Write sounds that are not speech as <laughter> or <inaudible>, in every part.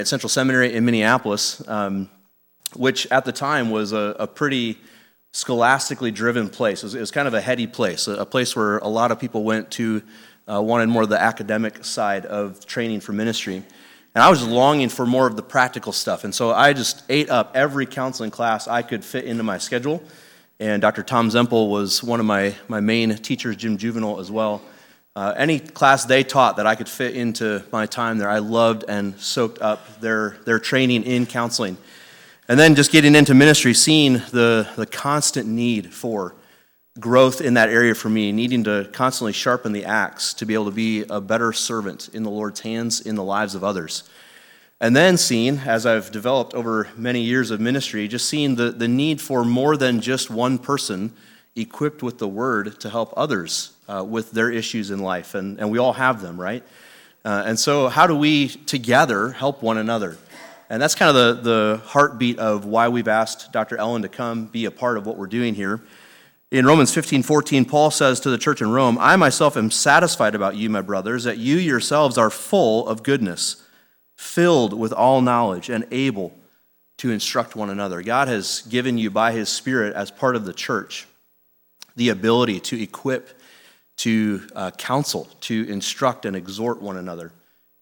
at Central Seminary in Minneapolis, um, which at the time was a, a pretty scholastically driven place. It was, it was, kind of a heady place, a, a, place where a lot of people went to uh, wanted more of the academic side of training for ministry. And I was longing for more of the practical stuff. And so I just ate up every counseling class I could fit into my schedule. And Dr. Tom Zempel was one of my, my main teachers, Jim Juvenile as well. Uh, any class they taught that I could fit into my time there, I loved and soaked up their, their training in counseling. And then just getting into ministry, seeing the, the constant need for growth in that area for me, needing to constantly sharpen the axe to be able to be a better servant in the Lord's hands in the lives of others. And then seeing, as I've developed over many years of ministry, just seeing the, the need for more than just one person equipped with the word to help others uh, with their issues in life. And, and we all have them, right? Uh, and so, how do we together help one another? And that's kind of the, the heartbeat of why we've asked Dr. Ellen to come be a part of what we're doing here. In Romans 15 14, Paul says to the church in Rome, I myself am satisfied about you, my brothers, that you yourselves are full of goodness, filled with all knowledge, and able to instruct one another. God has given you by his Spirit, as part of the church, the ability to equip, to uh, counsel, to instruct, and exhort one another.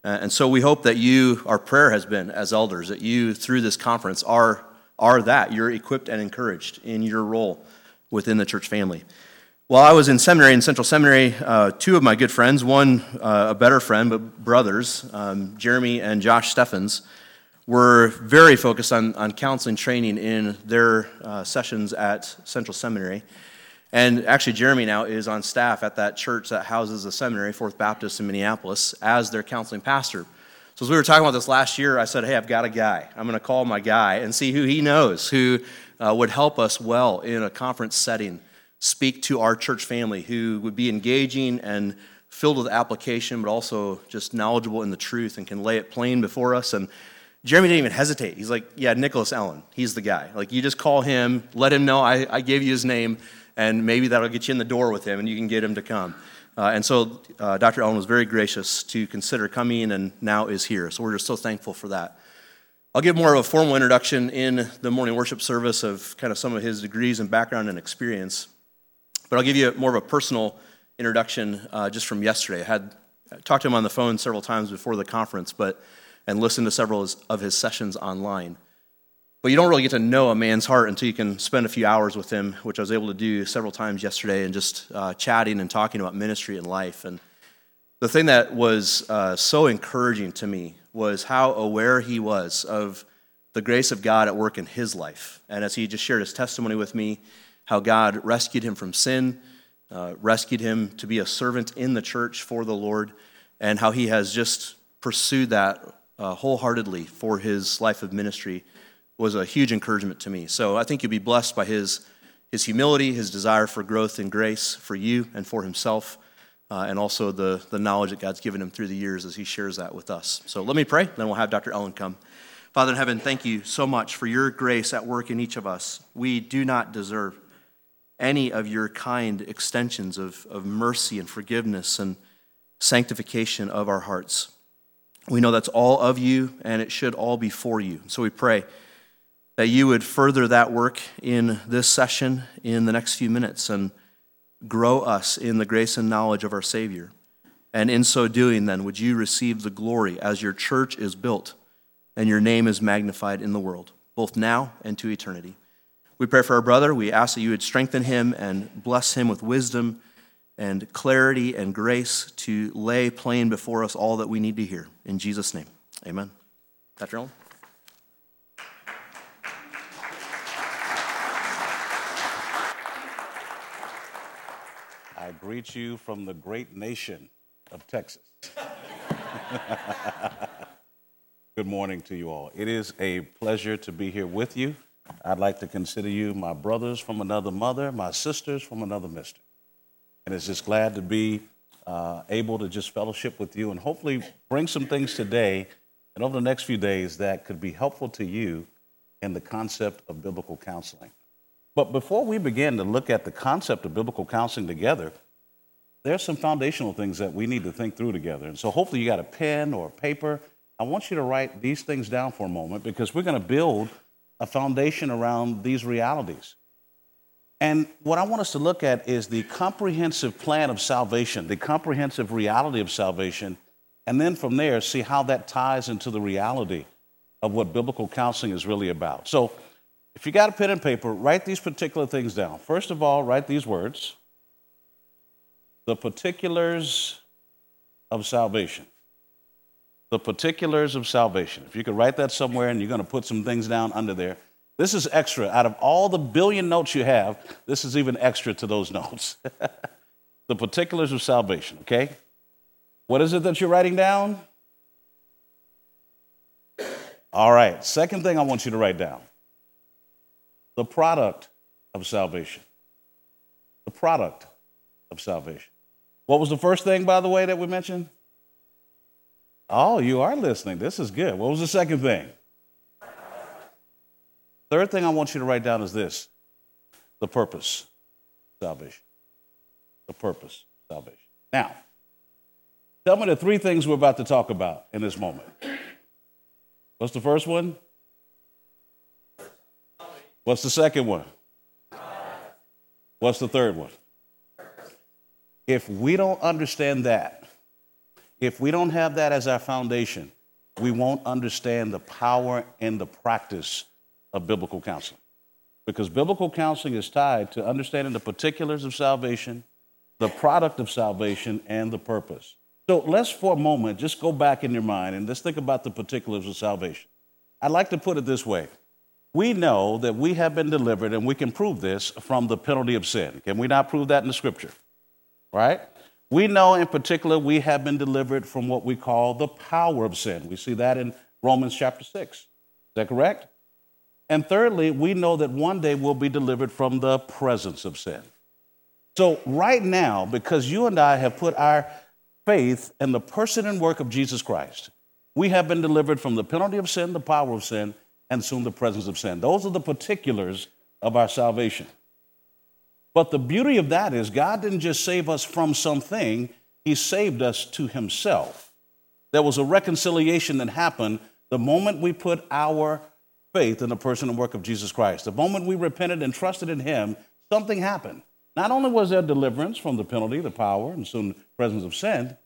Uh, and so we hope that you, our prayer has been as elders, that you, through this conference, are, are that. You're equipped and encouraged in your role within the church family. While I was in seminary, in Central Seminary, uh, two of my good friends, one uh, a better friend, but brothers, um, Jeremy and Josh Steffens, were very focused on, on counseling training in their uh, sessions at Central Seminary. And actually, Jeremy now is on staff at that church that houses the seminary, Fourth Baptist in Minneapolis, as their counseling pastor. So, as we were talking about this last year, I said, Hey, I've got a guy. I'm going to call my guy and see who he knows, who uh, would help us well in a conference setting, speak to our church family, who would be engaging and filled with application, but also just knowledgeable in the truth and can lay it plain before us. And Jeremy didn't even hesitate. He's like, Yeah, Nicolas Ellen, he's the guy. Like, you just call him, let him know I, I gave you his name, and maybe that'll get you in the door with him and you can get him to come. Uh, and so uh, Dr. Ellen was very gracious to consider coming and now is here. So we're just so thankful for that. I'll give more of a formal introduction in the morning worship service of kind of some of his degrees and background and experience. But I'll give you more of a personal introduction uh, just from yesterday. I had I talked to him on the phone several times before the conference, but and listened to several of his sessions online. But you don't really get to know a man's heart until you can spend a few hours with him, which I was able to do several times yesterday, and just uh, chatting and talking about ministry and life. And the thing that was uh, so encouraging to me was how aware he was of the grace of God at work in his life. And as he just shared his testimony with me, how God rescued him from sin, uh, rescued him to be a servant in the church for the Lord, and how he has just pursued that uh, wholeheartedly for his life of ministry was a huge encouragement to me. So I think you'll be blessed by his, his humility, his desire for growth and grace for you and for himself uh, and also the, the knowledge that God's given him through the years as he shares that with us. So let me pray, then we'll have Dr. Ellen come. Father in heaven, thank you so much for your grace at work in each of us. We do not deserve any of your kind extensions of, of mercy and forgiveness and sanctification of our hearts. We know that's all of you, and it should all be for you. So we pray that you would further that work in this session in the next few minutes and grow us in the grace and knowledge of our Savior. And in so doing, then, would you receive the glory as your church is built and your name is magnified in the world, both now and to eternity. We pray for our brother. We ask that you would strengthen him and bless him with wisdom and clarity and grace to lay plain before us all that we need to hear. In Jesus' name, amen. Dr. Ellen? I greet you from the great nation of Texas. <laughs> Good morning to you all. It is a pleasure to be here with you. I'd like to consider you my brothers from another mother, my sisters from another mister. And it's just glad to be uh, able to just fellowship with you and hopefully bring some things today and over the next few days that could be helpful to you in the concept of biblical counseling. But before we begin to look at the concept of biblical counseling together, there are some foundational things that we need to think through together. And so hopefully you got a pen or a paper I want you to write these things down for a moment because we're going to build a foundation around these realities. And what I want us to look at is the comprehensive plan of salvation, the comprehensive reality of salvation, and then from there, see how that ties into the reality of what biblical counseling is really about. So, if you got a pen and paper, write these particular things down. First of all, write these words the particulars of salvation. The particulars of salvation. If you could write that somewhere and you're going to put some things down under there. This is extra. Out of all the billion notes you have, this is even extra to those <laughs> notes. the particulars of salvation, okay? What is it that you're writing down? All right, second thing I want you to write down the product of salvation. The product of salvation. What was the first thing, by the way, that we mentioned? Oh, you are listening. This is good. What was the second thing? Third thing I want you to write down is this the purpose salvation. The purpose salvation. Now, tell me the three things we're about to talk about in this moment. What's the first one? What's the second one? What's the third one? If we don't understand that, if we don't have that as our foundation, we won't understand the power and the practice of biblical counseling. Because biblical counseling is tied to understanding the particulars of salvation, the product of salvation, and the purpose. So let's, for a moment, just go back in your mind and let's think about the particulars of salvation. I'd like to put it this way We know that we have been delivered, and we can prove this from the penalty of sin. Can we not prove that in the scripture? Right? We know in particular we have been delivered from what we call the power of sin. We see that in Romans chapter 6. Is that correct? And thirdly, we know that one day we'll be delivered from the presence of sin. So, right now, because you and I have put our faith in the person and work of Jesus Christ, we have been delivered from the penalty of sin, the power of sin, and soon the presence of sin. Those are the particulars of our salvation. But the beauty of that is God didn't just save us from something, He saved us to Himself. There was a reconciliation that happened the moment we put our faith in the person and work of Jesus Christ. The moment we repented and trusted in Him, something happened. Not only was there deliverance from the penalty, the power, and soon presence of sin,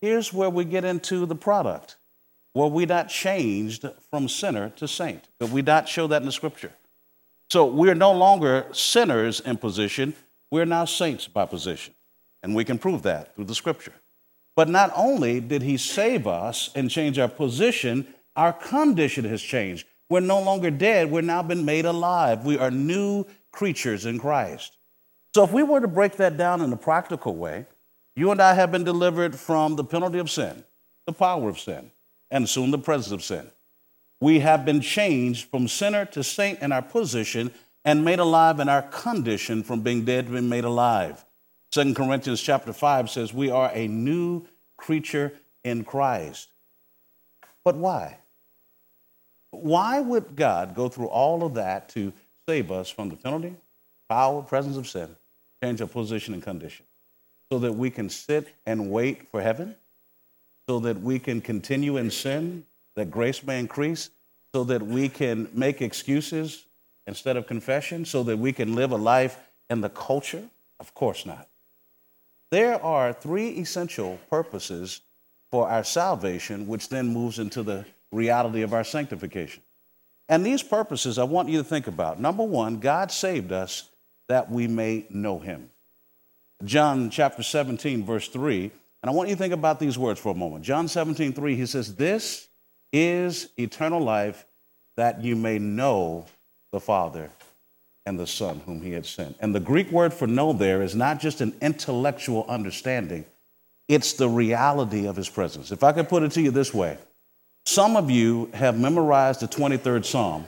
here's where we get into the product. Were we not changed from sinner to saint? Could we not show that in the scripture? So we're no longer sinners in position, we're now saints by position. And we can prove that through the scripture. But not only did he save us and change our position, our condition has changed. We're no longer dead, we're now been made alive. We are new creatures in Christ. So if we were to break that down in a practical way, you and I have been delivered from the penalty of sin, the power of sin, and soon the presence of sin we have been changed from sinner to saint in our position and made alive in our condition from being dead to being made alive. 2 Corinthians chapter 5 says we are a new creature in Christ. But why? Why would God go through all of that to save us from the penalty, power, presence of sin, change our position and condition? So that we can sit and wait for heaven? So that we can continue in sin that grace may increase so that we can make excuses instead of confession, so that we can live a life in the culture? Of course not. There are three essential purposes for our salvation, which then moves into the reality of our sanctification. And these purposes I want you to think about. Number one, God saved us that we may know him. John chapter 17, verse 3. And I want you to think about these words for a moment. John 17, 3, he says, This is eternal life that you may know the Father and the Son whom he had sent. And the Greek word for know there is not just an intellectual understanding, it's the reality of his presence. If I could put it to you this way some of you have memorized the 23rd Psalm,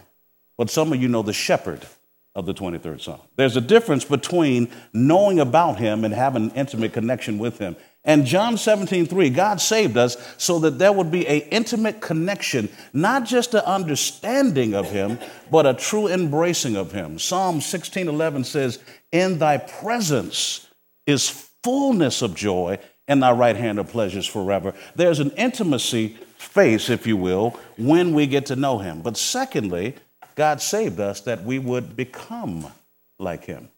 but some of you know the shepherd of the 23rd Psalm. There's a difference between knowing about him and having an intimate connection with him. And John 17, 3, God saved us so that there would be an intimate connection, not just an understanding of Him, but a true embracing of Him. Psalm 16, 11 says, In thy presence is fullness of joy, and thy right hand of pleasures forever. There's an intimacy face, if you will, when we get to know him. But secondly, God saved us that we would become like him.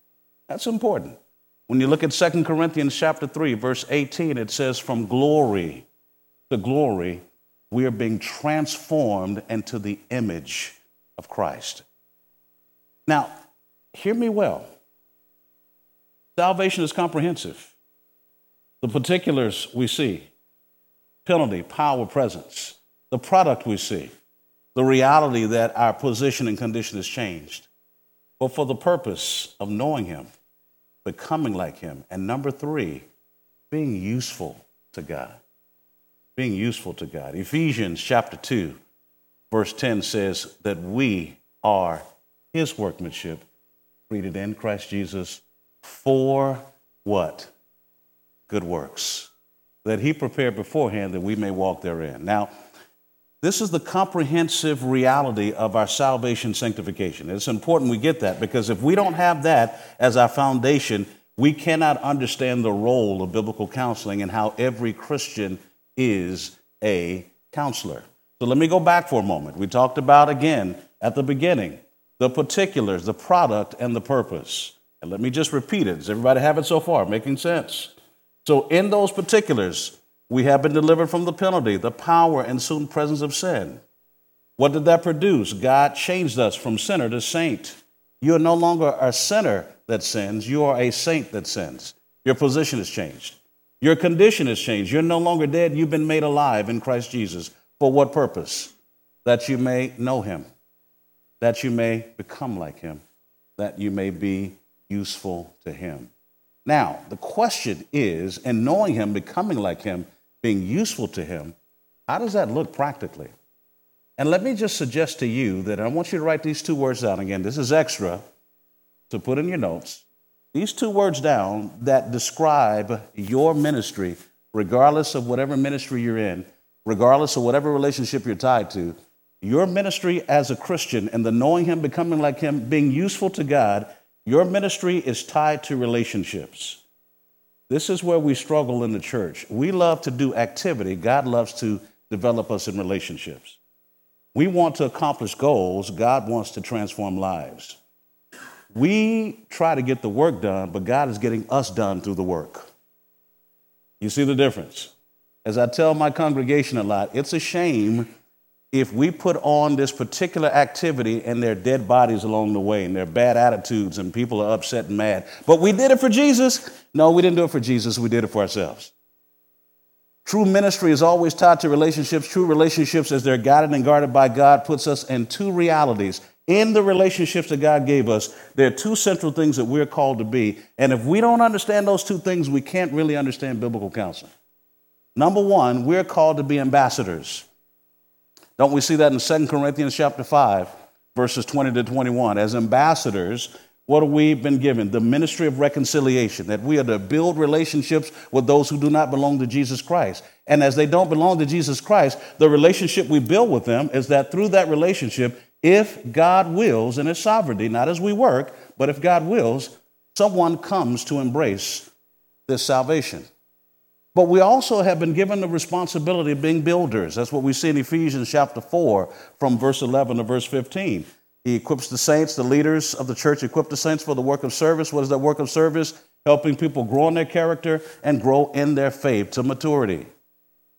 That's important. When you look at 2 Corinthians chapter 3, verse 18, it says, From glory to glory, we are being transformed into the image of Christ. Now, hear me well. Salvation is comprehensive. The particulars we see penalty, power, presence. The product we see, the reality that our position and condition has changed, but for the purpose of knowing Him, becoming like Him. And number three, being useful to God. Being useful to God. Ephesians chapter 2, verse 10 says that we are His workmanship, created in Christ Jesus for what? Good works that he prepared beforehand that we may walk therein. Now, this is the comprehensive reality of our salvation sanctification. It's important we get that because if we don't have that as our foundation, we cannot understand the role of biblical counseling and how every Christian is a counselor. So let me go back for a moment. We talked about again at the beginning the particulars, the product, and the purpose. And let me just repeat it. Does everybody have it so far? Making sense? So, in those particulars, we have been delivered from the penalty, the power, and soon presence of sin. What did that produce? God changed us from sinner to saint. You are no longer a sinner that sins, you are a saint that sins. Your position has changed. Your condition has changed. You're no longer dead, you've been made alive in Christ Jesus. For what purpose? That you may know him, that you may become like him, that you may be useful to him. Now, the question is, in knowing him, becoming like him, being useful to him, how does that look practically? And let me just suggest to you that I want you to write these two words down again. This is extra to put in your notes. These two words down that describe your ministry, regardless of whatever ministry you're in, regardless of whatever relationship you're tied to. Your ministry as a Christian and the knowing Him, becoming like Him, being useful to God your ministry is tied to relationships. This is where we struggle in the church. We love to do activity, God loves to develop us in relationships. We want to accomplish goals, God wants to transform lives. We try to get the work done, but God is getting us done through the work. You see the difference? As I tell my congregation a lot, it's a shame if we put on this particular activity and their dead bodies along the way and their bad attitudes and people are upset and mad, but we did it for Jesus. No, we didn't do it for Jesus, we did it for ourselves. True ministry is always tied to relationships. True relationships, as they're guided and guarded by God, puts us in two realities. In the relationships that God gave us, there are two central things that we're called to be. And if we don't understand those two things, we can't really understand biblical counseling. Number one, we're called to be ambassadors. Don't we see that in 2 Corinthians chapter 5, verses 20 to 21? As ambassadors, what have we been given? The ministry of reconciliation, that we are to build relationships with those who do not belong to Jesus Christ. And as they don't belong to Jesus Christ, the relationship we build with them is that through that relationship, if God wills, in His sovereignty, not as we work, but if God wills, someone comes to embrace this salvation. But we also have been given the responsibility of being builders. That's what we see in Ephesians chapter 4, from verse 11 to verse 15. He equips the saints, the leaders of the church equip the saints for the work of service. What is that work of service? Helping people grow in their character and grow in their faith to maturity.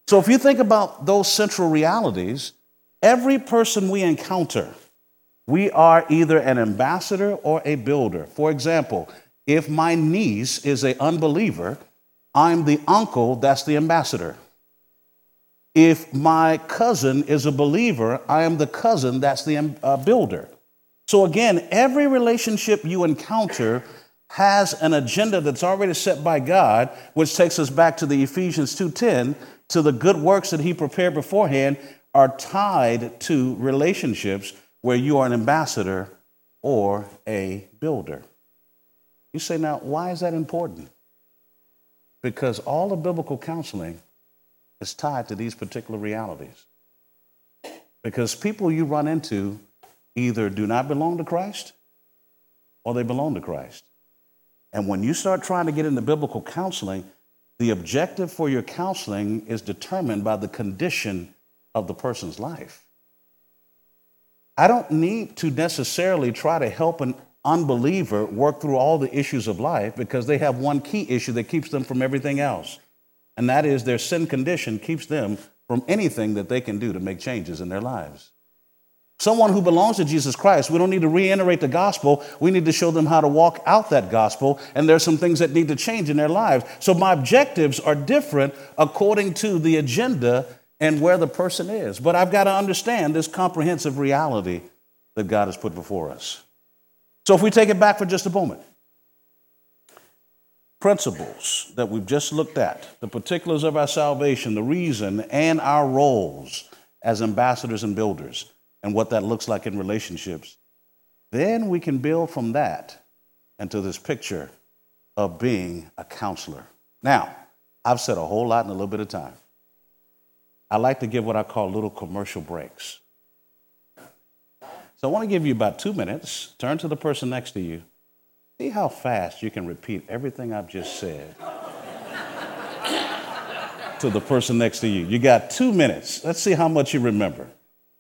So if you think about those central realities, every person we encounter, we are either an ambassador or a builder. For example, if my niece is an unbeliever, I'm the uncle that's the ambassador. If my cousin is a believer, I am the cousin that's the uh, builder. So again, every relationship you encounter has an agenda that's already set by God, which takes us back to the Ephesians 2:10, to the good works that he prepared beforehand are tied to relationships where you are an ambassador or a builder. You say, now, why is that important? Because all of biblical counseling is tied to these particular realities. Because people you run into either do not belong to Christ or they belong to Christ. And when you start trying to get into biblical counseling, the objective for your counseling is determined by the condition of the person's life. I don't need to necessarily try to help an unbeliever work through all the issues of life because they have one key issue that keeps them from everything else. And that is their sin condition keeps them from anything that they can do to make changes in their lives. Someone who belongs to Jesus Christ, we don't need to reiterate the gospel. We need to show them how to walk out that gospel. And there's some things that need to change in their lives. So my objectives are different according to the agenda and where the person is. But I've got to understand this comprehensive reality that God has put before us. So if we take it back for just a moment, principles that we've just looked at, the particulars of our salvation, the reason, and our roles as ambassadors and builders, and what that looks like in relationships, then we can build from that into this picture of being a counselor. Now, I've said a whole lot in a little bit of time. I like to give what I call little commercial breaks. So I want to give you about two minutes. Turn to the person next to you. See how fast you can repeat everything I've just said <laughs> to the person next to you. You got two minutes. Let's see how much you remember.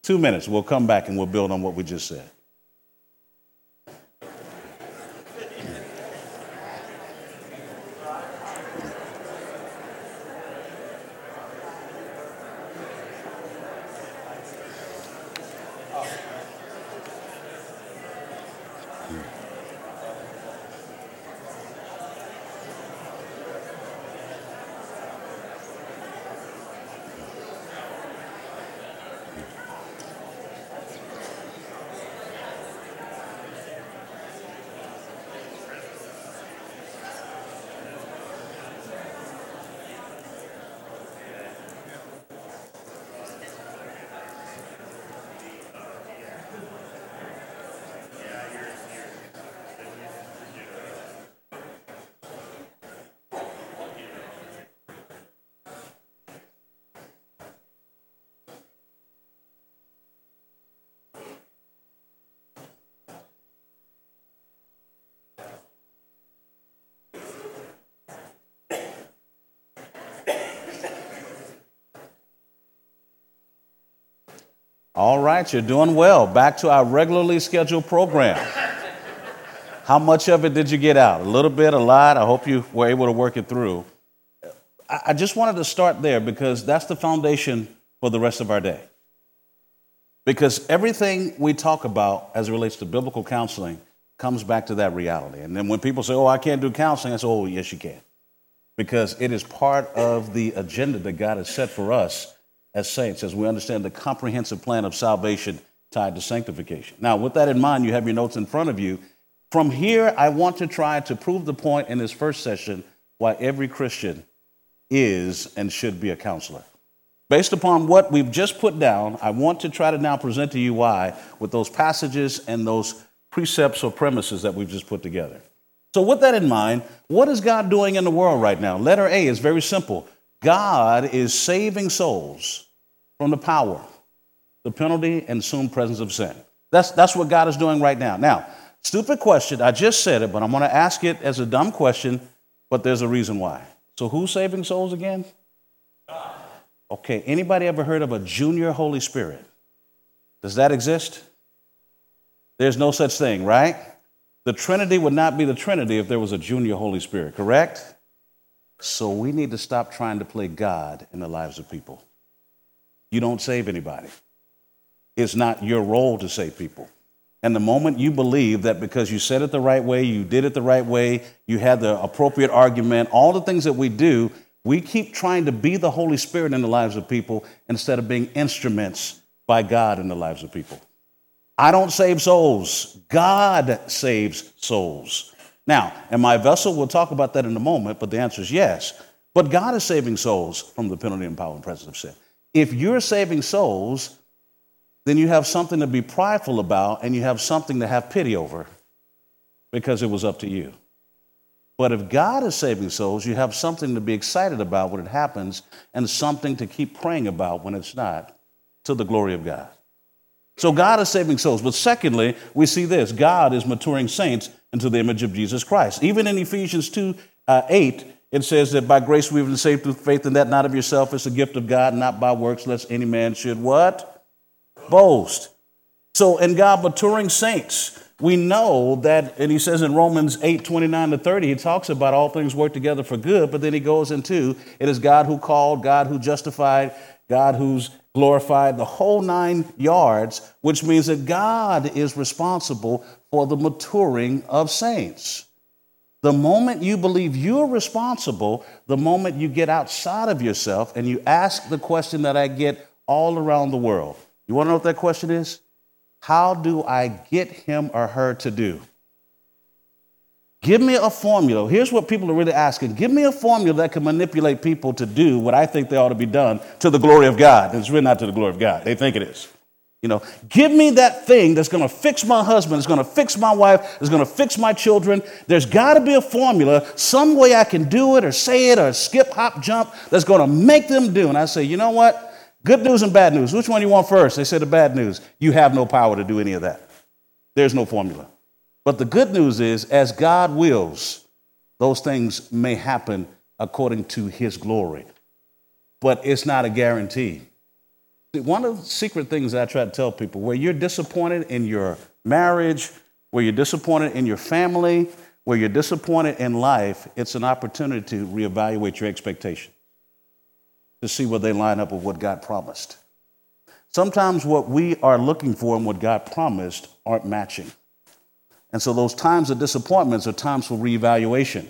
Two minutes. We'll come back and we'll build on what we just said. All right, you're doing well. Back to our regularly scheduled program. How much of it did you get out? A little bit, a lot? I hope you were able to work it through. I just wanted to start there because that's the foundation for the rest of our day. Because everything we talk about as it relates to biblical counseling comes back to that reality. And then when people say, oh, I can't do counseling, I say, oh, yes, you can. Because it is part of the agenda that God has set for us as saints as we understand the comprehensive plan of salvation tied to sanctification. Now, with that in mind, you have your notes in front of you. From here, I want to try to prove the point in this first session why every Christian is and should be a counselor. Based upon what we've just put down, I want to try to now present to you why with those passages and those precepts or premises that we've just put together. So, with that in mind, what is God doing in the world right now? Letter A is very simple God is saving souls from the power, the penalty, and soon presence of sin. That's, that's what God is doing right now. Now, stupid question. I just said it, but I'm going to ask it as a dumb question, but there's a reason why. So, who's saving souls again? Okay, anybody ever heard of a junior Holy Spirit? Does that exist? There's no such thing, right? The Trinity would not be the Trinity if there was a junior Holy Spirit, correct? So we need to stop trying to play God in the lives of people. You don't save anybody. It's not your role to save people. And the moment you believe that because you said it the right way, you did it the right way, you had the appropriate argument, all the things that we do, we keep trying to be the Holy Spirit in the lives of people instead of being instruments by God in the lives of people. I don't save souls, God saves souls. Now, am I a vessel? We'll talk about that in a moment, but the answer is yes. But God is saving souls from the penalty and power and presence of sin. If you're saving souls, then you have something to be prideful about and you have something to have pity over because it was up to you. But if God is saving souls, you have something to be excited about when it happens and something to keep praying about when it's not, to the glory of God. So God is saving souls. But secondly, we see this God is maturing saints into the image of Jesus Christ. Even in Ephesians 2 uh, 8, it says that by grace we've been saved through faith, and that not of yourself is a gift of God, not by works, lest any man should what? Boast. So, in God maturing saints, we know that, and he says in Romans 8 29 to 30, he talks about all things work together for good, but then he goes into it is God who called, God who justified, God who's glorified, the whole nine yards, which means that God is responsible for the maturing of saints. The moment you believe you're responsible, the moment you get outside of yourself and you ask the question that I get all around the world. You want to know what that question is? How do I get him or her to do? Give me a formula. Here's what people are really asking. Give me a formula that can manipulate people to do what I think they ought to be done to the glory of God. And it's really not to the glory of God. They think it is. You know, give me that thing that's going to fix my husband, it's going to fix my wife, it's going to fix my children. There's got to be a formula, some way I can do it or say it or skip, hop, jump that's going to make them do. And I say, you know what? Good news and bad news. Which one you want first? They said the bad news. You have no power to do any of that. There's no formula. But the good news is, as God wills, those things may happen according to his glory. But it's not a guarantee. One of the secret things I try to tell people where you're disappointed in your marriage, where you're disappointed in your family, where you're disappointed in life, it's an opportunity to reevaluate your expectations to see where they line up with what God promised. Sometimes what we are looking for and what God promised aren't matching. And so those times of disappointments are times for reevaluation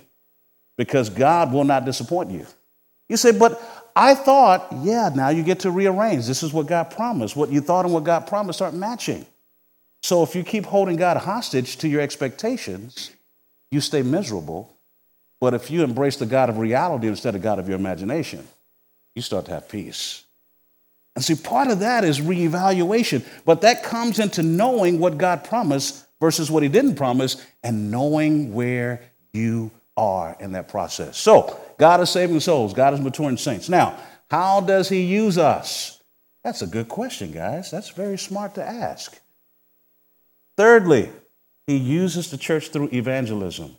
because God will not disappoint you. You say, but I thought, yeah, now you get to rearrange. This is what God promised. What you thought and what God promised aren't matching. So if you keep holding God hostage to your expectations, you stay miserable. But if you embrace the God of reality instead of God of your imagination, you start to have peace. And see, part of that is reevaluation, but that comes into knowing what God promised versus what He didn't promise and knowing where you are in that process. So, God is saving souls, God is maturing saints. Now, how does He use us? That's a good question, guys. That's very smart to ask. Thirdly, He uses the church through evangelism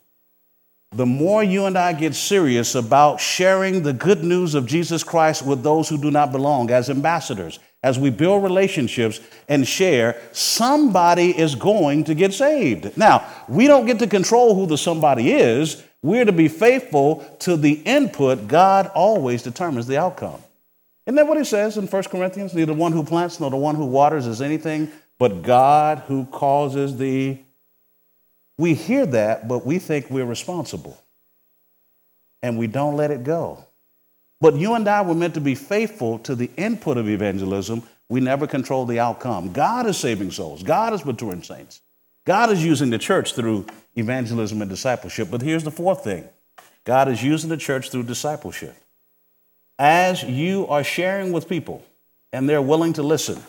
the more you and I get serious about sharing the good news of Jesus Christ with those who do not belong as ambassadors, as we build relationships and share, somebody is going to get saved. Now, we don't get to control who the somebody is. We're to be faithful to the input. God always determines the outcome. Isn't that what he says in 1 Corinthians? Neither one who plants nor the one who waters is anything but God who causes the we hear that, but we think we're responsible. And we don't let it go. But you and I were meant to be faithful to the input of evangelism. We never control the outcome. God is saving souls, God is maturing saints. God is using the church through evangelism and discipleship. But here's the fourth thing God is using the church through discipleship. As you are sharing with people and they're willing to listen,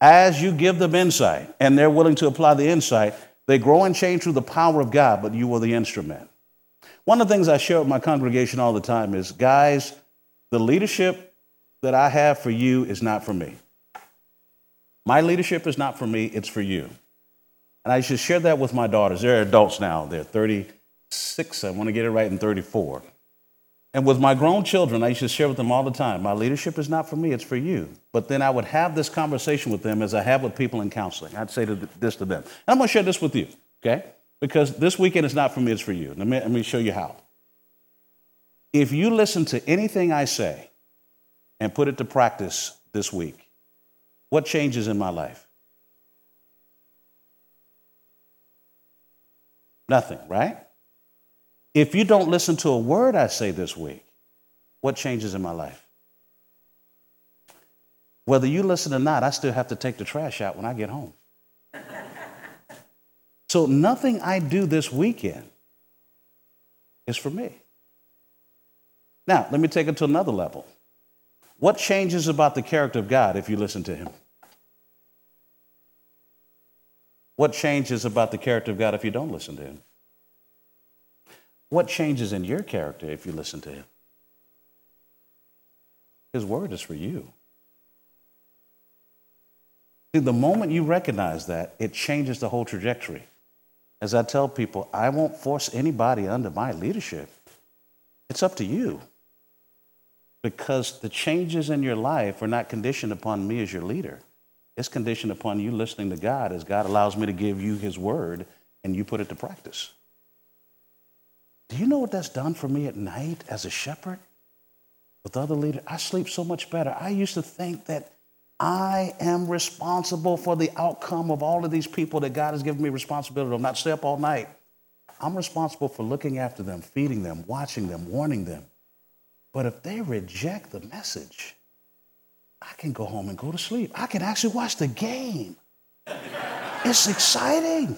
as you give them insight and they're willing to apply the insight, they grow and change through the power of God, but you are the instrument. One of the things I share with my congregation all the time is guys, the leadership that I have for you is not for me. My leadership is not for me, it's for you. And I should share that with my daughters. They're adults now, they're 36, I want to get it right, and 34. And with my grown children, I used to share with them all the time my leadership is not for me, it's for you. But then I would have this conversation with them as I have with people in counseling. I'd say this to them. And I'm going to share this with you, okay? Because this weekend is not for me, it's for you. Let me, let me show you how. If you listen to anything I say and put it to practice this week, what changes in my life? Nothing, right? If you don't listen to a word I say this week, what changes in my life? Whether you listen or not, I still have to take the trash out when I get home. so nothing I do this weekend is for me. Now, let me take it to another level. What changes about the character of God if you listen to Him? What changes about the character of God if you don't listen to Him? What changes in your character if you listen to him? His word is for you. See, the moment you recognize that, it changes the whole trajectory. As I tell people, I won't force anybody under my leadership. It's up to you. Because the changes in your life are not conditioned upon me as your leader. It's conditioned upon you listening to God as God allows me to give you His word and you put it to practice. Do you know what that's done for me at night as a shepherd? With other leaders, I sleep so much better. I used to think that I am responsible for the outcome of all of these people that God has given me responsibility of, not stay up all night. I'm responsible for looking after them, feeding them, watching them, warning them. But if they reject the message, I can go home and go to sleep. I can actually watch the game. It's exciting.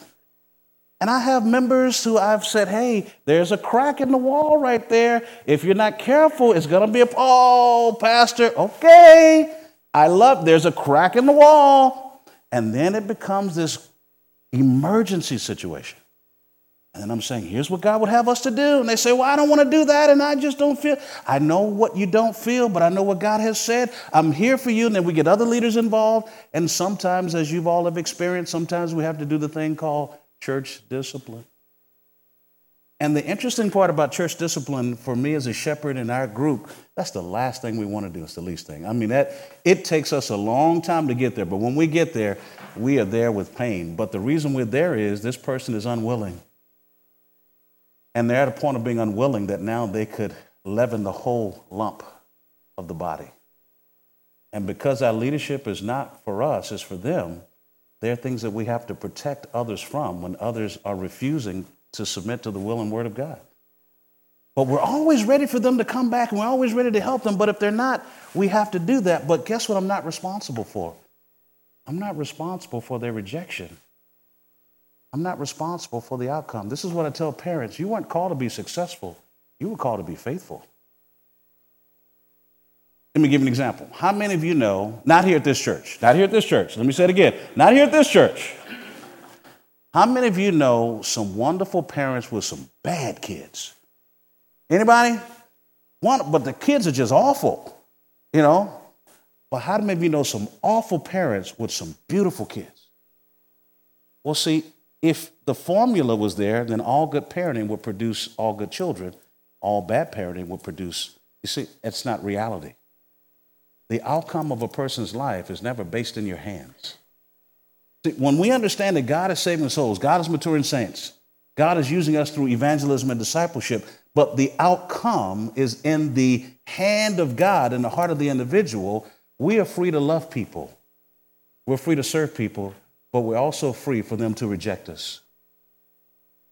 And I have members who I've said, hey, there's a crack in the wall right there. If you're not careful, it's going to be a, oh, Pastor, okay. I love, there's a crack in the wall. And then it becomes this emergency situation. And I'm saying, here's what God would have us to do. And they say, well, I don't want to do that. And I just don't feel. I know what you don't feel, but I know what God has said. I'm here for you. And then we get other leaders involved. And sometimes, as you've all have experienced, sometimes we have to do the thing called church discipline. And the interesting part about church discipline for me as a shepherd in our group, that's the last thing we want to do. It's the least thing. I mean, that it takes us a long time to get there, but when we get there, we are there with pain. But the reason we're there is this person is unwilling. And they're at a point of being unwilling that now they could leaven the whole lump of the body. And because our leadership is not for us, it's for them, there are things that we have to protect others from when others are refusing to submit to the will and word of God. But we're always ready for them to come back and we're always ready to help them. But if they're not, we have to do that. But guess what I'm not responsible for? I'm not responsible for their rejection. I'm not responsible for the outcome. This is what I tell parents you weren't called to be successful, you were called to be faithful. Let me give you an example. How many of you know, not here at this church, not here at this church, let me say it again, not here at this church. How many of you know some wonderful parents with some bad kids? Anybody? One, but the kids are just awful, you know? But how many of you know some awful parents with some beautiful kids? Well, see, if the formula was there, then all good parenting would produce all good children. All bad parenting would produce, you see, it's not reality. The outcome of a person's life is never based in your hands. See, when we understand that God is saving souls, God is maturing saints, God is using us through evangelism and discipleship, but the outcome is in the hand of God, in the heart of the individual, we are free to love people. We're free to serve people but we're also free for them to reject us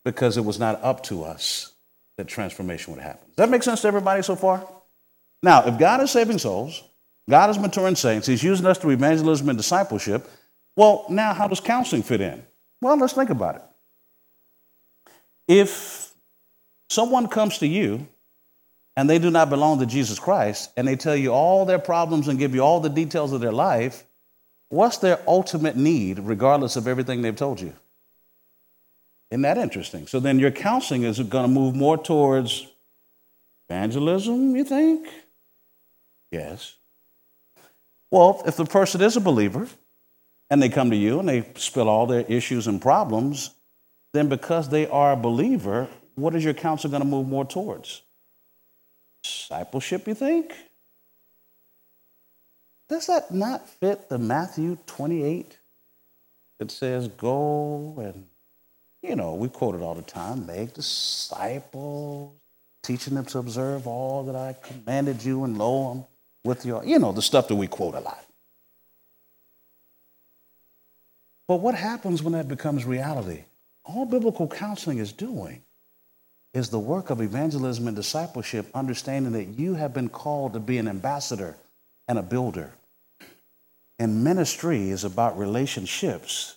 because it was not up to us that transformation would happen. Does that make sense to everybody so far? Now, if God is saving souls, God is maturing saints, He's using us through evangelism and discipleship, well, now how does counseling fit in? Well, let's think about it. If someone comes to you and they do not belong to Jesus Christ and they tell you all their problems and give you all the details of their life, What's their ultimate need, regardless of everything they've told you? Isn't that interesting? So then your counseling is going to move more towards evangelism, you think? Yes. Well, if the person is a believer and they come to you and they spill all their issues and problems, then because they are a believer, what is your counsel going to move more towards? Discipleship, you think? Does that not fit the Matthew 28? It says, Go and, you know, we quote it all the time make disciples, teaching them to observe all that I commanded you, and lo, with your, You know, the stuff that we quote a lot. But what happens when that becomes reality? All biblical counseling is doing is the work of evangelism and discipleship, understanding that you have been called to be an ambassador and a builder. And ministry is about relationships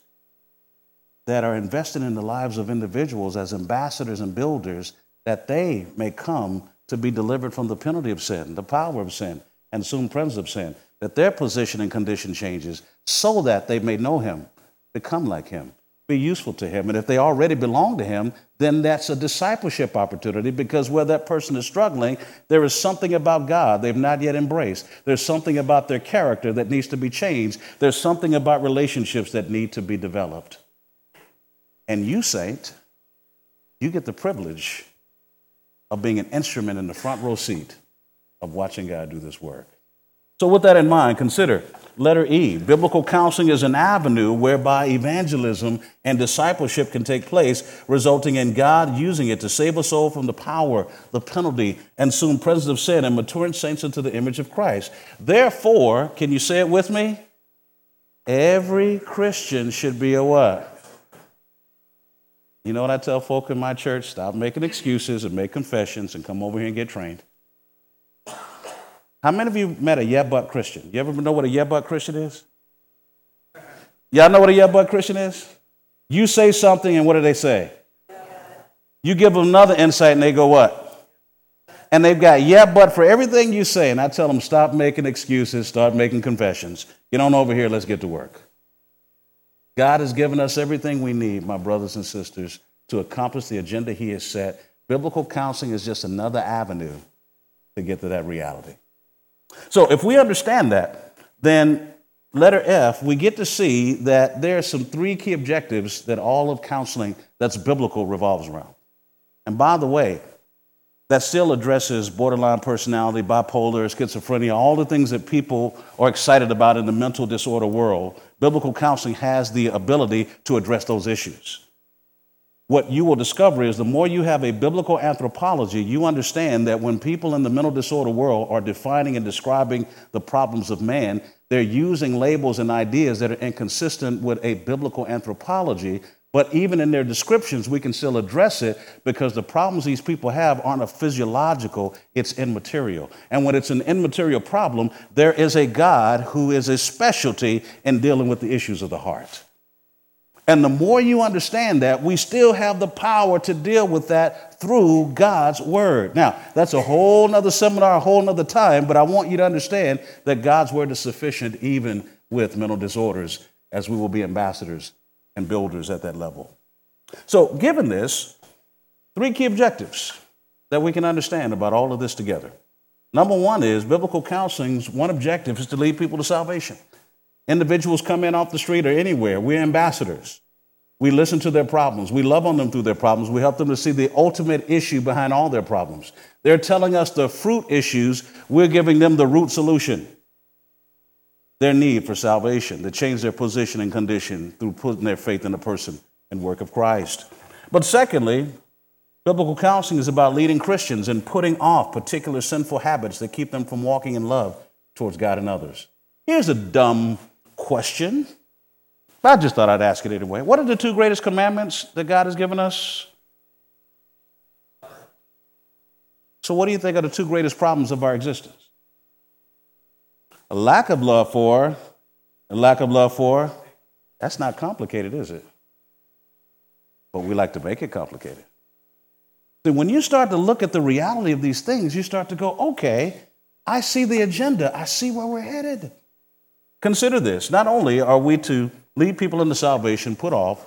that are invested in the lives of individuals as ambassadors and builders that they may come to be delivered from the penalty of sin, the power of sin, and soon presence of sin, that their position and condition changes so that they may know him, become like him, be useful to him. And if they already belong to him, then that's a discipleship opportunity because where that person is struggling, there is something about God they've not yet embraced. There's something about their character that needs to be changed. There's something about relationships that need to be developed. And you, saint, you get the privilege of being an instrument in the front row seat of watching God do this work. So, with that in mind, consider letter E. Biblical counseling is an avenue whereby evangelism and discipleship can take place, resulting in God using it to save a soul from the power, the penalty, and soon presence of sin and maturing saints into the image of Christ. Therefore, can you say it with me? Every Christian should be a what? You know what I tell folk in my church? Stop making excuses and make confessions and come over here and get trained. How many of you met a yeah but Christian? You ever know what a yeah but Christian is? Y'all know what a yeah but Christian is? You say something and what do they say? You give them another insight and they go what? And they've got yeah but for everything you say. And I tell them stop making excuses, start making confessions. Get on over here, let's get to work. God has given us everything we need, my brothers and sisters, to accomplish the agenda He has set. Biblical counseling is just another avenue to get to that reality. So, if we understand that, then letter F, we get to see that there are some three key objectives that all of counseling that's biblical revolves around. And by the way, that still addresses borderline personality, bipolar, schizophrenia, all the things that people are excited about in the mental disorder world. Biblical counseling has the ability to address those issues. What you will discover is the more you have a biblical anthropology, you understand that when people in the mental disorder world are defining and describing the problems of man, they're using labels and ideas that are inconsistent with a biblical anthropology but even in their descriptions, we can still address it because the problems these people have aren't a physiological, it's immaterial. And when it's an immaterial problem, there is a God who is a specialty in dealing with the issues of the heart. And the more you understand that, we still have the power to deal with that through God's word. Now, that's a whole nother seminar, a whole nother time, but I want you to understand that God's word is sufficient even with mental disorders, as we will be ambassadors and builders at that level. So, given this, three key objectives that we can understand about all of this together. Number one is biblical counseling's one objective is to lead people to salvation. Individuals come in off the street or anywhere, we're ambassadors. We listen to their problems. We love on them through their problems. We help them to see the ultimate issue behind all their problems. They're telling us the fruit issues, we're giving them the root solution their need for salvation, to change their position and condition through putting their faith in the person and work of Christ. But secondly, biblical counseling is about leading Christians and putting off particular sinful habits that keep them from walking in love towards God and others. Here's a dumb question. I just thought I'd ask it anyway. What are the two greatest commandments that God has given us? So, what do you think are the two greatest problems of our existence? A lack of love for, a lack of love for, that's not complicated, is it? But we like to make it complicated. So when you start to look at the reality of these things, you start to go, okay, I see the agenda, I see where we're headed. Consider this not only are we to lead people into salvation, put off,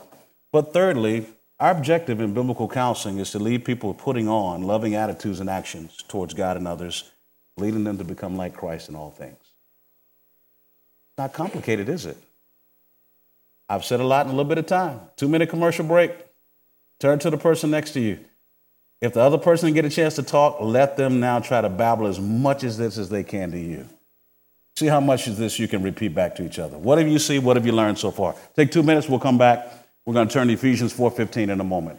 but thirdly, our objective in biblical counseling is to lead people putting on loving attitudes and actions towards God and others, leading them to become like Christ in all things. Not complicated, is it? I've said a lot in a little bit of time. Two minute commercial break. Turn to the person next to you. If the other person get a chance to talk, let them now try to babble as much as this as they can to you. See how much of this you can repeat back to each other. What have you seen? What have you learned so far? Take two minutes. We'll come back. We're going to turn to Ephesians 4:15 in a moment.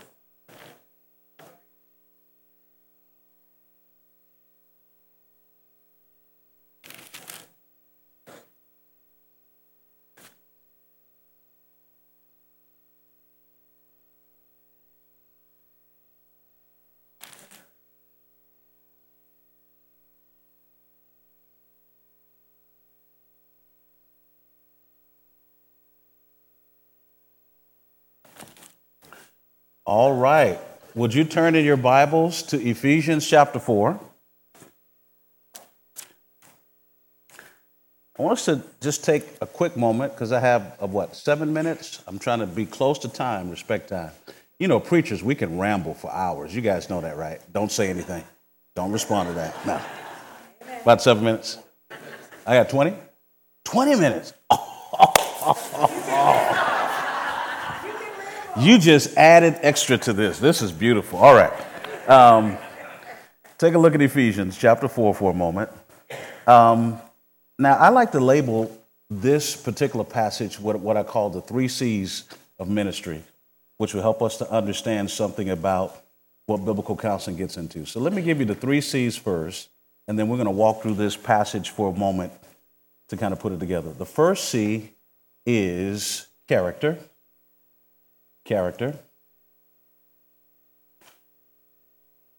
All right. Would you turn in your Bibles to Ephesians chapter 4? I want us to just take a quick moment because I have, uh, what, seven minutes? I'm trying to be close to time, respect time. You know, preachers, we can ramble for hours. You guys know that, right? Don't say anything. Don't respond to that. No. About seven minutes. I got 20? 20 minutes. <laughs> you just added extra to this. This is beautiful. All right. Um, take a look at Ephesians chapter 4 for a moment. Um, now, I like to label this particular passage what, what I call the three C's of ministry, which will help us to understand something about what biblical counseling gets into. So let me give you the three C's first, and then we're going to walk through this passage for a moment to kind of put it together. The first C is character. Character.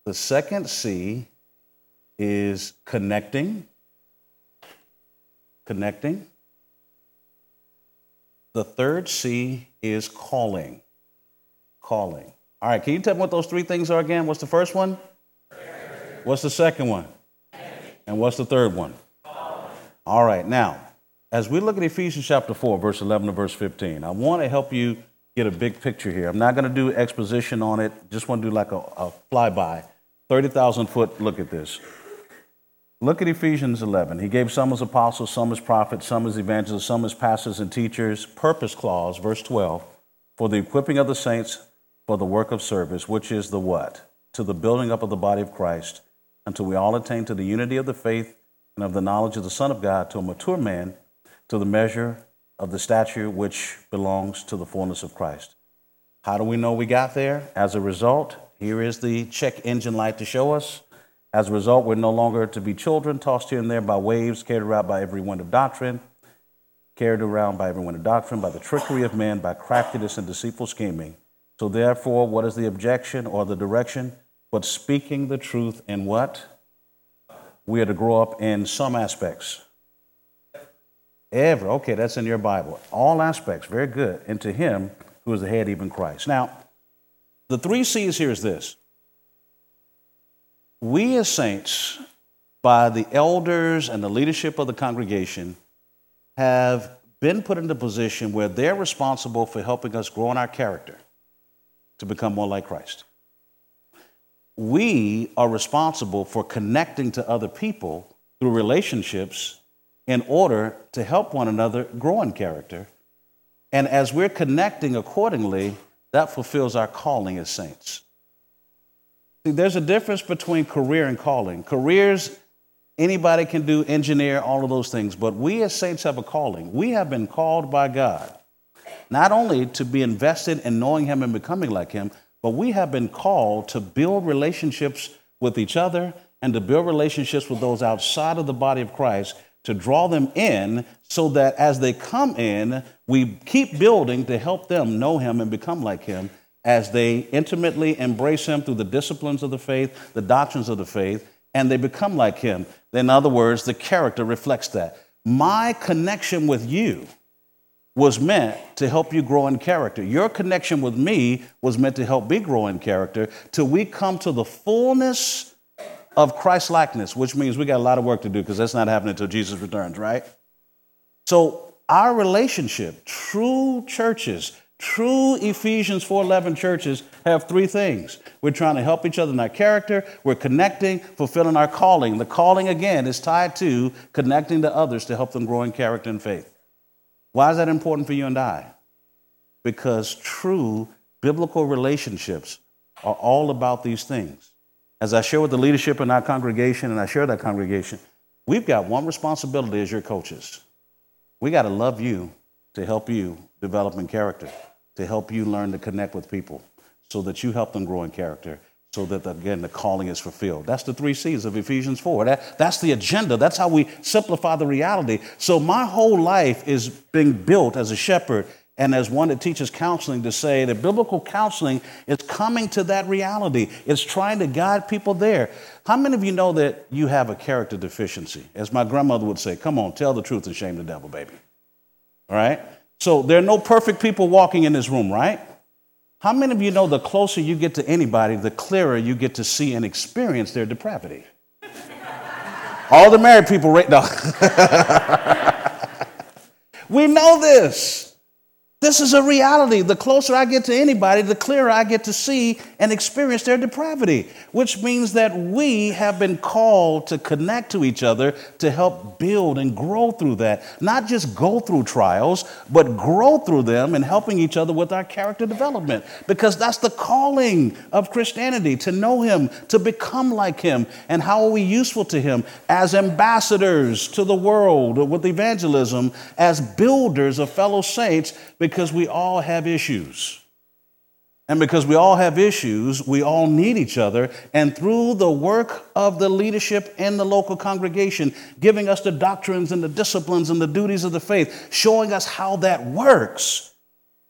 The second C is connecting connecting. The third C is calling. Calling. All right, can you tell me what those three things are again? What's the first one? What's the second one? And what's the third one? All right, now, as we look at Ephesians chapter 4, verse 11 to verse 15, I want to help you get a big picture here. I'm not going to do exposition on it, just want to do like a, a flyby. 30,000 foot look at this. Look at Ephesians 11. He gave some as apostles, some as prophets, some as evangelists, some as pastors and teachers. Purpose clause, verse 12, for the equipping of the saints for the work of service, which is the what? To the building up of the body of Christ, until we all attain to the unity of the faith and of the knowledge of the Son of God, to a mature man, to the measure of the stature which belongs to the fullness of Christ. How do we know we got there? As a result, here is the check engine light to show us as a result, we're no longer to be children tossed here and there by waves, carried around by every wind of doctrine, carried around by every wind of doctrine, by the trickery of men, by craftiness and deceitful scheming. So, therefore, what is the objection or the direction? But speaking the truth in what? We are to grow up in some aspects. Ever. Okay, that's in your Bible. All aspects. Very good. Into him who is the head, even Christ. Now, the three C's here is this we as saints, by the elders and the leadership of the congregation, have been put in a position where they're responsible for helping us grow in our character to become more like Christ. We are responsible for connecting to other people through relationships in order to help one another grow in character. And as we're connecting accordingly, that fulfills our calling as saints. See, there's a difference between career and calling. Careers, anybody can do, engineer, all of those things, but we as saints have a calling. We have been called by God not only to be invested in knowing Him and becoming like Him, but we have been called to build relationships with each other and to build relationships with those outside of the body of Christ to draw them in so that as they come in, we keep building to help them know Him and become like Him as they intimately embrace him through the disciplines of the faith, the doctrines of the faith, and they become like him. In other words, the character reflects that. My connection with you was meant to help you grow in character. Your connection with me was meant to help me grow in character till we come to the fullness of Christ likeness, which means we got a lot of work to do because that's not happening until Jesus returns, right? So, our relationship, true churches, True Ephesians 4:11 churches have three things. We're trying to help each other in our character, we're connecting, fulfilling our calling. The calling again is tied to connecting to others to help them grow in character and faith. Why is that important for you and I? Because true biblical relationships are all about these things. As I share with the leadership in our congregation and I share that congregation, we've got one responsibility as your coaches. We got to love you to help you develop in character to help you learn to connect with people so that you help them grow in character so that again the calling is fulfilled. That's the three c's of ephesians 4 that, that's the agenda. That's how we simplify the reality. So my whole life is being built as a shepherd and as one that teaches counseling to say that biblical counseling is coming to that reality it's trying to guide people there how many of you know that you have a character deficiency as my grandmother would say come on tell the truth and shame the devil baby all right so there are no perfect people walking in this room, right? How many of you know the closer you get to anybody, the clearer you get to see and experience their depravity? <laughs> All the married people right now. <laughs> we know this. This is a reality. The closer I get to anybody, the clearer I get to see and experience their depravity, which means that we have been called to connect to each other to help build and grow through that. Not just go through trials, but grow through them and helping each other with our character development. Because that's the calling of Christianity to know Him, to become like Him. And how are we useful to Him? As ambassadors to the world with evangelism, as builders of fellow saints because we all have issues. And because we all have issues, we all need each other. And through the work of the leadership in the local congregation, giving us the doctrines and the disciplines and the duties of the faith, showing us how that works,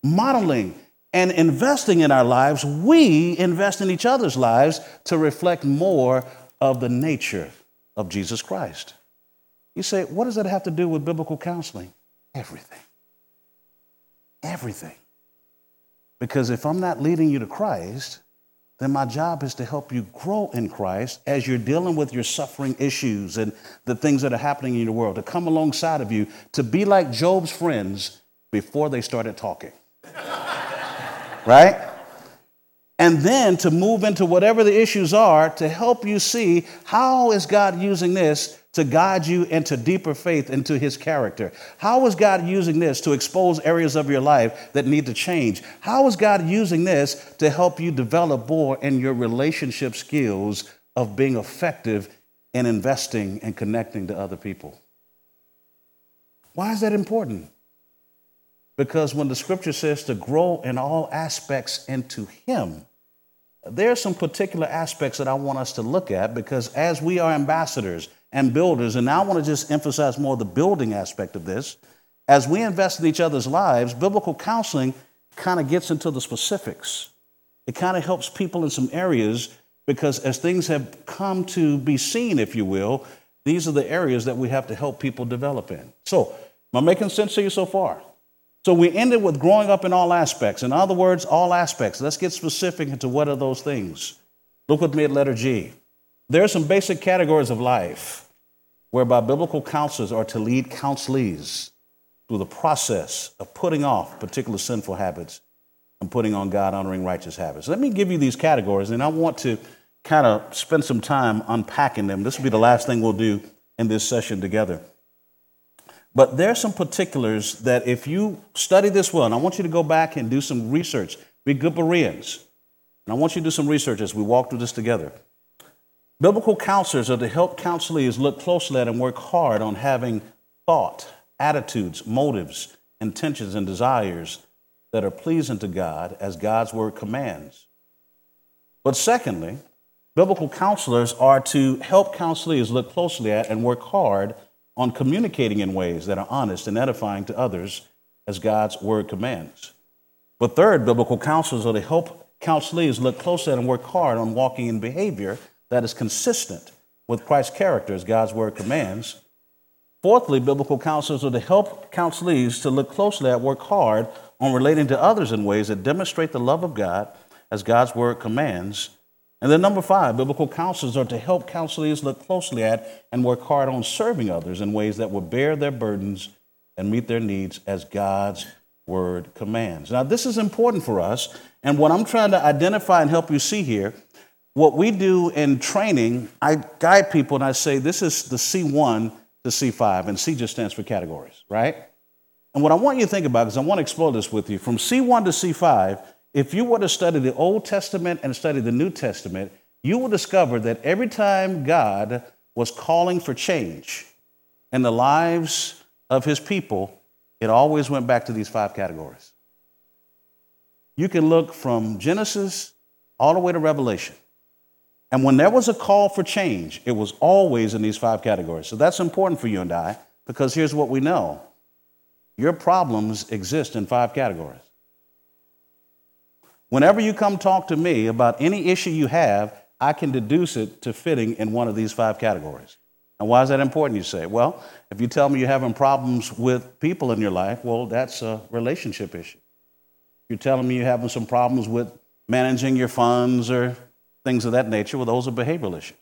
modeling and investing in our lives, we invest in each other's lives to reflect more of the nature of Jesus Christ. You say, what does that have to do with biblical counseling? Everything. Everything. Because if I'm not leading you to Christ, then my job is to help you grow in Christ as you're dealing with your suffering issues and the things that are happening in your world, to come alongside of you, to be like Job's friends before they started talking. <laughs> right? And then to move into whatever the issues are to help you see how is God using this to guide you into deeper faith into his character? How is God using this to expose areas of your life that need to change? How is God using this to help you develop more in your relationship skills of being effective in investing and connecting to other people? Why is that important? Because when the scripture says to grow in all aspects into Him, there are some particular aspects that I want us to look at because as we are ambassadors, and builders. And now I want to just emphasize more the building aspect of this. As we invest in each other's lives, biblical counseling kind of gets into the specifics. It kind of helps people in some areas because as things have come to be seen, if you will, these are the areas that we have to help people develop in. So, am I making sense to you so far? So we ended with growing up in all aspects. In other words, all aspects. Let's get specific into what are those things. Look with me at letter G. There are some basic categories of life whereby biblical counselors are to lead counselees through the process of putting off particular sinful habits and putting on God honoring righteous habits. Let me give you these categories, and I want to kind of spend some time unpacking them. This will be the last thing we'll do in this session together. But there are some particulars that if you study this well, and I want you to go back and do some research, be good Bereans. And I want you to do some research as we walk through this together. Biblical counselors are to help counselees look closely at and work hard on having thought, attitudes, motives, intentions, and desires that are pleasing to God as God's word commands. But secondly, biblical counselors are to help counselees look closely at and work hard on communicating in ways that are honest and edifying to others as God's word commands. But third, biblical counselors are to help counselees look closely at and work hard on walking in behavior that is consistent with Christ's character as God's word commands. Fourthly, biblical counselors are to help counselees to look closely at, work hard on relating to others in ways that demonstrate the love of God as God's word commands. And then number five, biblical counselors are to help counselees look closely at and work hard on serving others in ways that will bear their burdens and meet their needs as God's word commands. Now, this is important for us. And what I'm trying to identify and help you see here what we do in training, I guide people and I say, this is the C1 to C5, and C just stands for categories, right? And what I want you to think about is I want to explore this with you. From C1 to C5, if you were to study the Old Testament and study the New Testament, you will discover that every time God was calling for change in the lives of his people, it always went back to these five categories. You can look from Genesis all the way to Revelation. And when there was a call for change, it was always in these five categories. So that's important for you and I because here's what we know your problems exist in five categories. Whenever you come talk to me about any issue you have, I can deduce it to fitting in one of these five categories. And why is that important, you say? Well, if you tell me you're having problems with people in your life, well, that's a relationship issue. You're telling me you're having some problems with managing your funds or things of that nature. Well, those are behavioral issues.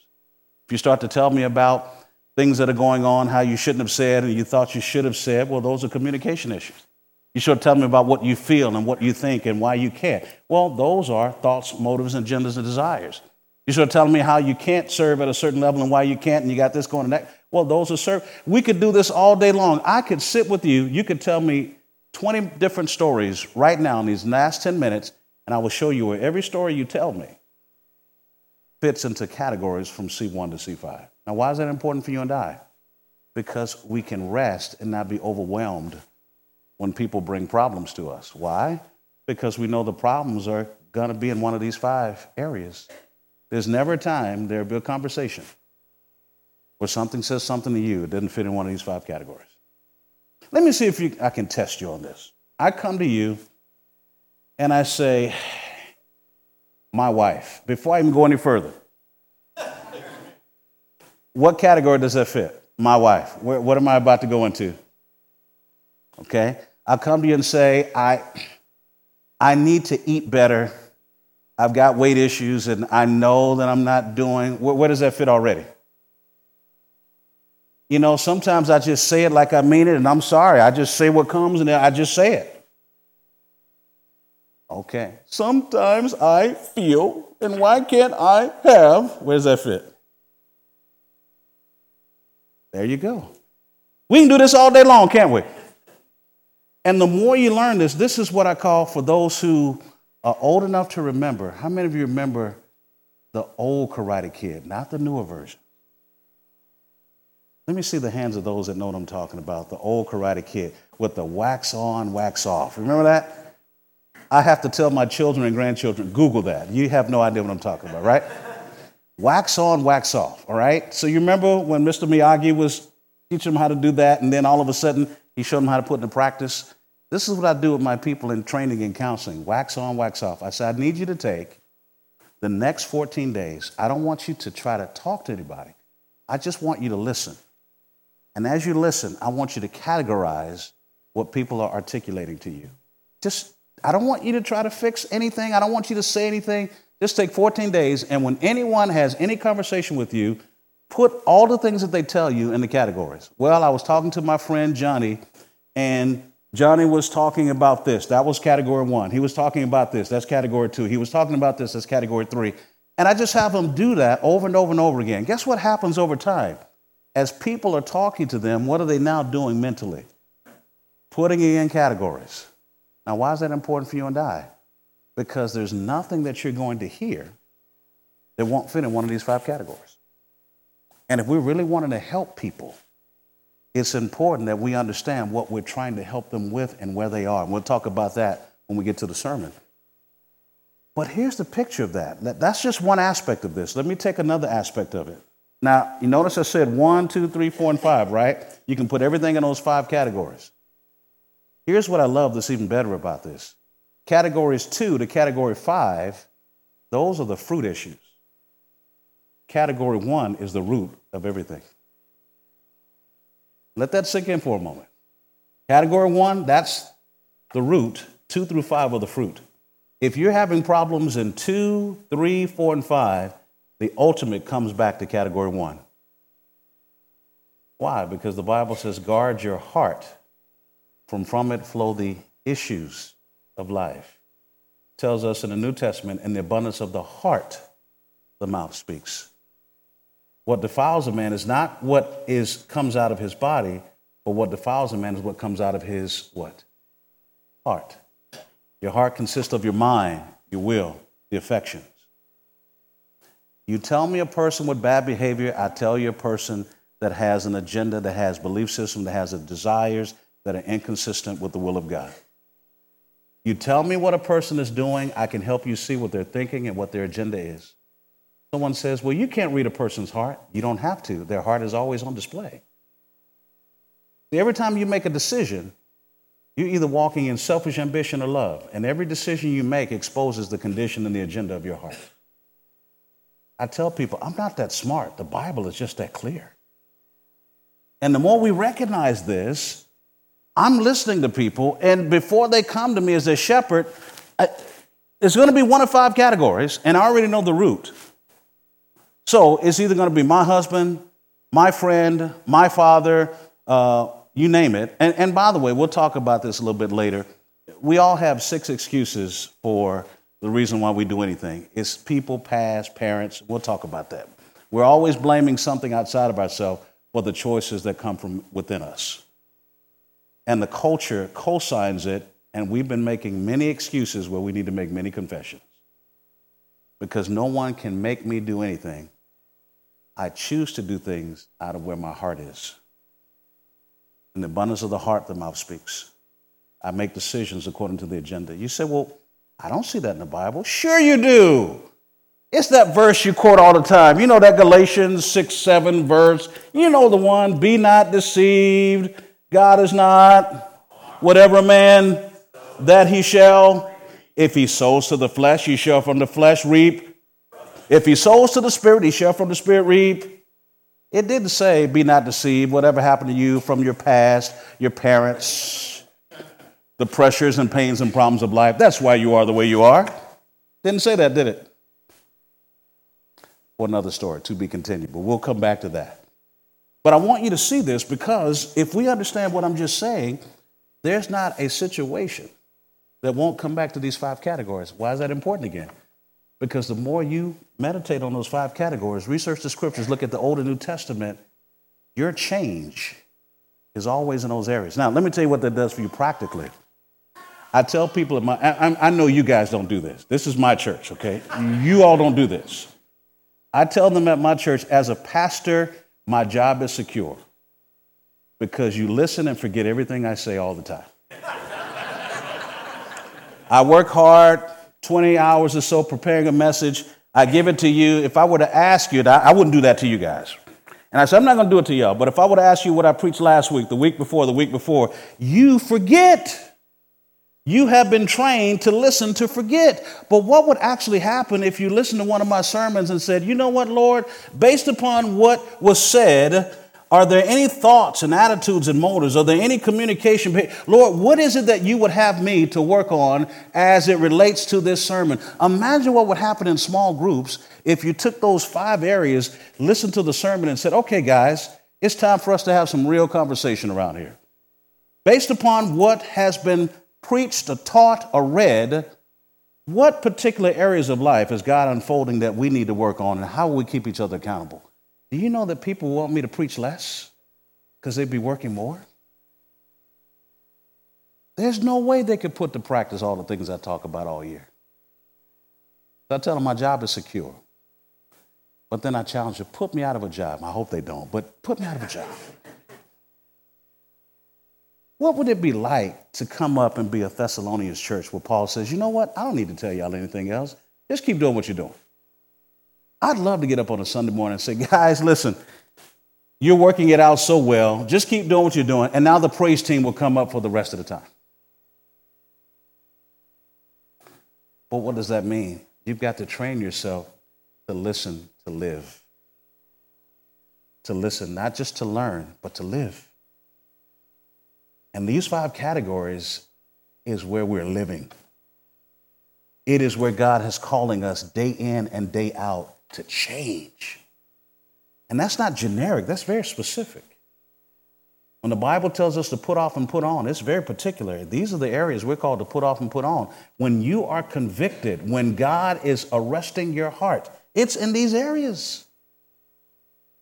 If you start to tell me about things that are going on, how you shouldn't have said and you thought you should have said, well, those are communication issues. You start telling me about what you feel and what you think and why you can't. Well, those are thoughts, motives, agendas, and desires. You start telling me how you can't serve at a certain level and why you can't, and you got this going and that. Well, those are serve. We could do this all day long. I could sit with you. You could tell me 20 different stories right now in these last 10 minutes, and I will show you where every story you tell me fits into categories from C1 to C5. Now, why is that important for you and I? Because we can rest and not be overwhelmed when people bring problems to us. Why? Because we know the problems are going to be in one of these five areas. There's never a time there'll be a conversation where something says something to you, it doesn't fit in one of these five categories. Let me see if you, I can test you on this. I come to you and I say, my wife, before I even go any further, what category does that fit? My wife. What am I about to go into? Okay? I'll come to you and say, I, I need to eat better. I've got weight issues and I know that I'm not doing. Where, where, does that fit already? You know, sometimes I just say it like I mean it and I'm sorry. I just say what comes and I just say it. Okay. Sometimes I feel, and why can't I have? Where does that fit? There you go. We can do this all day long, can't we? And the more you learn this, this is what I call for those who are old enough to remember. How many of you remember the old Karate Kid, not the newer version? Let me see the hands of those that know what I'm talking about. The old Karate Kid with the wax on, wax off. Remember that? I have to tell my children and grandchildren, Google that. You have no idea what I'm talking about, right? wax on, wax off, all right? So you remember when Mr. Miyagi was teaching them how to do that, and then all of a sudden he showed them how to put into practice. This is what I do with my people in training and counseling wax on, wax off. I said, I need you to take the next 14 days. I don't want you to try to talk to anybody. I just want you to listen. And as you listen, I want you to categorize what people are articulating to you. Just, I don't want you to try to fix anything. I don't want you to say anything. Just take 14 days, and when anyone has any conversation with you, put all the things that they tell you in the categories. Well, I was talking to my friend Johnny, and Johnny was talking about this. That was category one. He was talking about this. That's category two. He was talking about this. That's category three. And I just have them do that over and over and over again. Guess what happens over time? As people are talking to them, what are they now doing mentally? Putting it in categories. Now, why is that important for you and I? because there's nothing that you're going to hear that won't fit in one of these five categories. And if we're really wanting to help people, it's important that we understand what we're trying to help them with and where they are. And we'll talk about that when we get to the sermon. But here's the picture of that. That's just one aspect of this. Let me take another aspect of it. Now, you notice I said one, two, three, four, and five, right? You can put everything in those five categories. Here's what I love that's even better about this Categories two to category five, those are the fruit issues. Category one is the root of everything. Let that sink in for a moment. Category one, that's the root. Two through five are the fruit. If you're having problems in two, three, four, and five, the ultimate comes back to category one. Why? Because the Bible says, guard your heart, from from it flow the issues of life. Tells us in the New Testament, in the abundance of the heart, the mouth speaks. What defiles a man is not what is comes out of his body, but what defiles a man is what comes out of his what? Heart. Your heart consists of your mind, your will, the affections. You tell me a person with bad behavior, I tell you a person that has an agenda, that has a belief system, that has desires that are inconsistent with the will of God. You tell me what a person is doing, I can help you see what they're thinking and what their agenda is. Someone says, Well, you can't read a person's heart. You don't have to. Their heart is always on display. Every time you make a decision, you're either walking in selfish ambition or love. And every decision you make exposes the condition and the agenda of your heart. I tell people, I'm not that smart. The Bible is just that clear. And the more we recognize this, I'm listening to people, and before they come to me as a shepherd, it's going to be one of five categories, and I already know the root. So it's either going to be my husband, my friend, my father, uh, you name it. And, and by the way, we'll talk about this a little bit later. We all have six excuses for the reason why we do anything. It's people, past, parents. We'll talk about that. We're always blaming something outside of ourselves for the choices that come from within us. And the culture co-signs it, and we've been making many excuses where we need to make many confessions. Because no one can make me do anything. I choose to do things out of where my heart is. In the abundance of the heart, the mouth speaks. I make decisions according to the agenda. You say, well, I don't see that in the Bible. Sure, you do. It's that verse you quote all the time. You know that Galatians 6 7 verse. You know the one be not deceived. God is not whatever man that he shall. If he sows to the flesh, he shall from the flesh reap. If he sows to the spirit, he shall from the spirit reap. It didn't say, be not deceived, whatever happened to you from your past, your parents, the pressures and pains and problems of life. That's why you are the way you are. Didn't say that, did it? For another story, to be continued, but we'll come back to that. But I want you to see this because if we understand what I'm just saying, there's not a situation that won't come back to these five categories. Why is that important again? Because the more you meditate on those five categories, research the scriptures, look at the Old and New Testament, your change is always in those areas. Now, let me tell you what that does for you practically. I tell people, at my, I, I know you guys don't do this. This is my church, okay? You all don't do this. I tell them at my church, as a pastor, my job is secure because you listen and forget everything I say all the time. I work hard, 20 hours or so preparing a message. I give it to you. If I were to ask you, I wouldn't do that to you guys. And I said, I'm not going to do it to y'all, but if I were to ask you what I preached last week, the week before, the week before, you forget. You have been trained to listen to forget. But what would actually happen if you listened to one of my sermons and said, you know what, Lord, based upon what was said, are there any thoughts and attitudes and motives? Are there any communication? Lord, what is it that you would have me to work on as it relates to this sermon? Imagine what would happen in small groups if you took those five areas, listened to the sermon, and said, okay, guys, it's time for us to have some real conversation around here. Based upon what has been preached or taught or read, what particular areas of life is God unfolding that we need to work on, and how will we keep each other accountable? Do you know that people want me to preach less because they'd be working more? There's no way they could put to practice all the things I talk about all year. I tell them my job is secure. But then I challenge them, put me out of a job. I hope they don't, but put me out of a job. What would it be like to come up and be a Thessalonians church where Paul says, you know what? I don't need to tell y'all anything else. Just keep doing what you're doing. I'd love to get up on a Sunday morning and say, guys, listen, you're working it out so well. Just keep doing what you're doing. And now the praise team will come up for the rest of the time. But what does that mean? You've got to train yourself to listen, to live. To listen, not just to learn, but to live. And these five categories is where we're living. It is where God is calling us day in and day out to change. And that's not generic, that's very specific. When the Bible tells us to put off and put on, it's very particular. These are the areas we're called to put off and put on. When you are convicted, when God is arresting your heart, it's in these areas.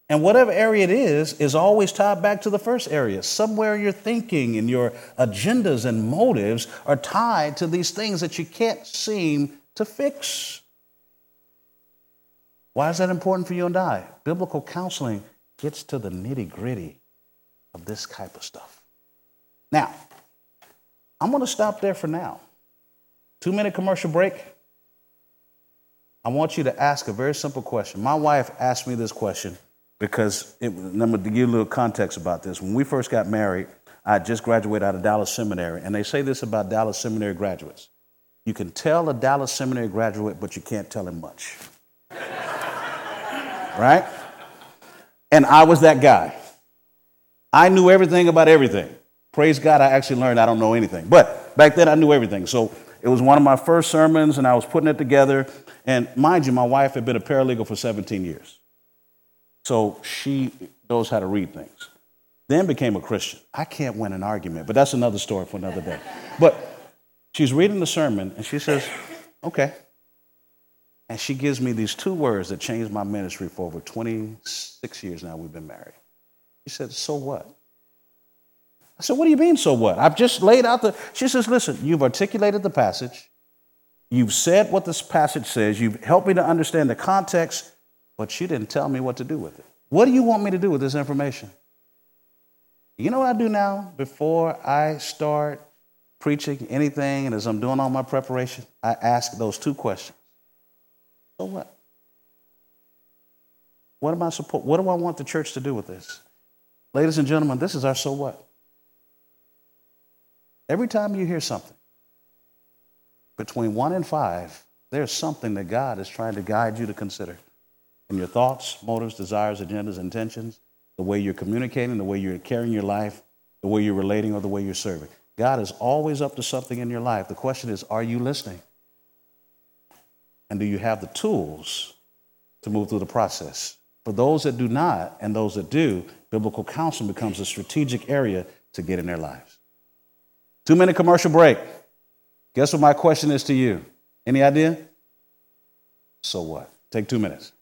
And whatever area it is, is always tied back to the first area. Somewhere your thinking and your agendas and motives are tied to these things that you can't seem to fix. Why is that important for you and I? Biblical counseling gets to the nitty gritty of this type of stuff. Now, I'm going to stop there for now. Two minute commercial break. I want you to ask a very simple question. My wife asked me this question because, it, I'm going to give you a little context about this. When we first got married, I just graduated out of Dallas Seminary, and they say this about Dallas Seminary graduates. You can tell a Dallas Seminary graduate, but you can't tell him much <laughs> right? And I was that guy. I knew everything about everything. Praise God, I actually learned I don't know anything. But back then I knew everything. So it was one of my first sermons, and I was putting it together. And mind you, my wife had been a paralegal for 17 years. So she knows how to read things. Then became a Christian. I can't win an argument, but that's another story for another day. But she's reading the sermon, and she says, Okay. And she gives me these two words that changed my ministry for over 26 years now. We've been married. She said, So what? I said, What do you mean, so what? I've just laid out the. She says, Listen, you've articulated the passage. You've said what this passage says. You've helped me to understand the context, but you didn't tell me what to do with it. What do you want me to do with this information? You know what I do now before I start preaching anything and as I'm doing all my preparation? I ask those two questions. So what? What am I support? What do I want the church to do with this? Ladies and gentlemen, this is our so what. Every time you hear something between one and five, there's something that God is trying to guide you to consider in your thoughts, motives, desires, agendas, intentions, the way you're communicating, the way you're carrying your life, the way you're relating, or the way you're serving. God is always up to something in your life. The question is, are you listening? And do you have the tools to move through the process? For those that do not and those that do, biblical counseling becomes a strategic area to get in their lives. Two minute commercial break. Guess what my question is to you? Any idea? So what? Take two minutes.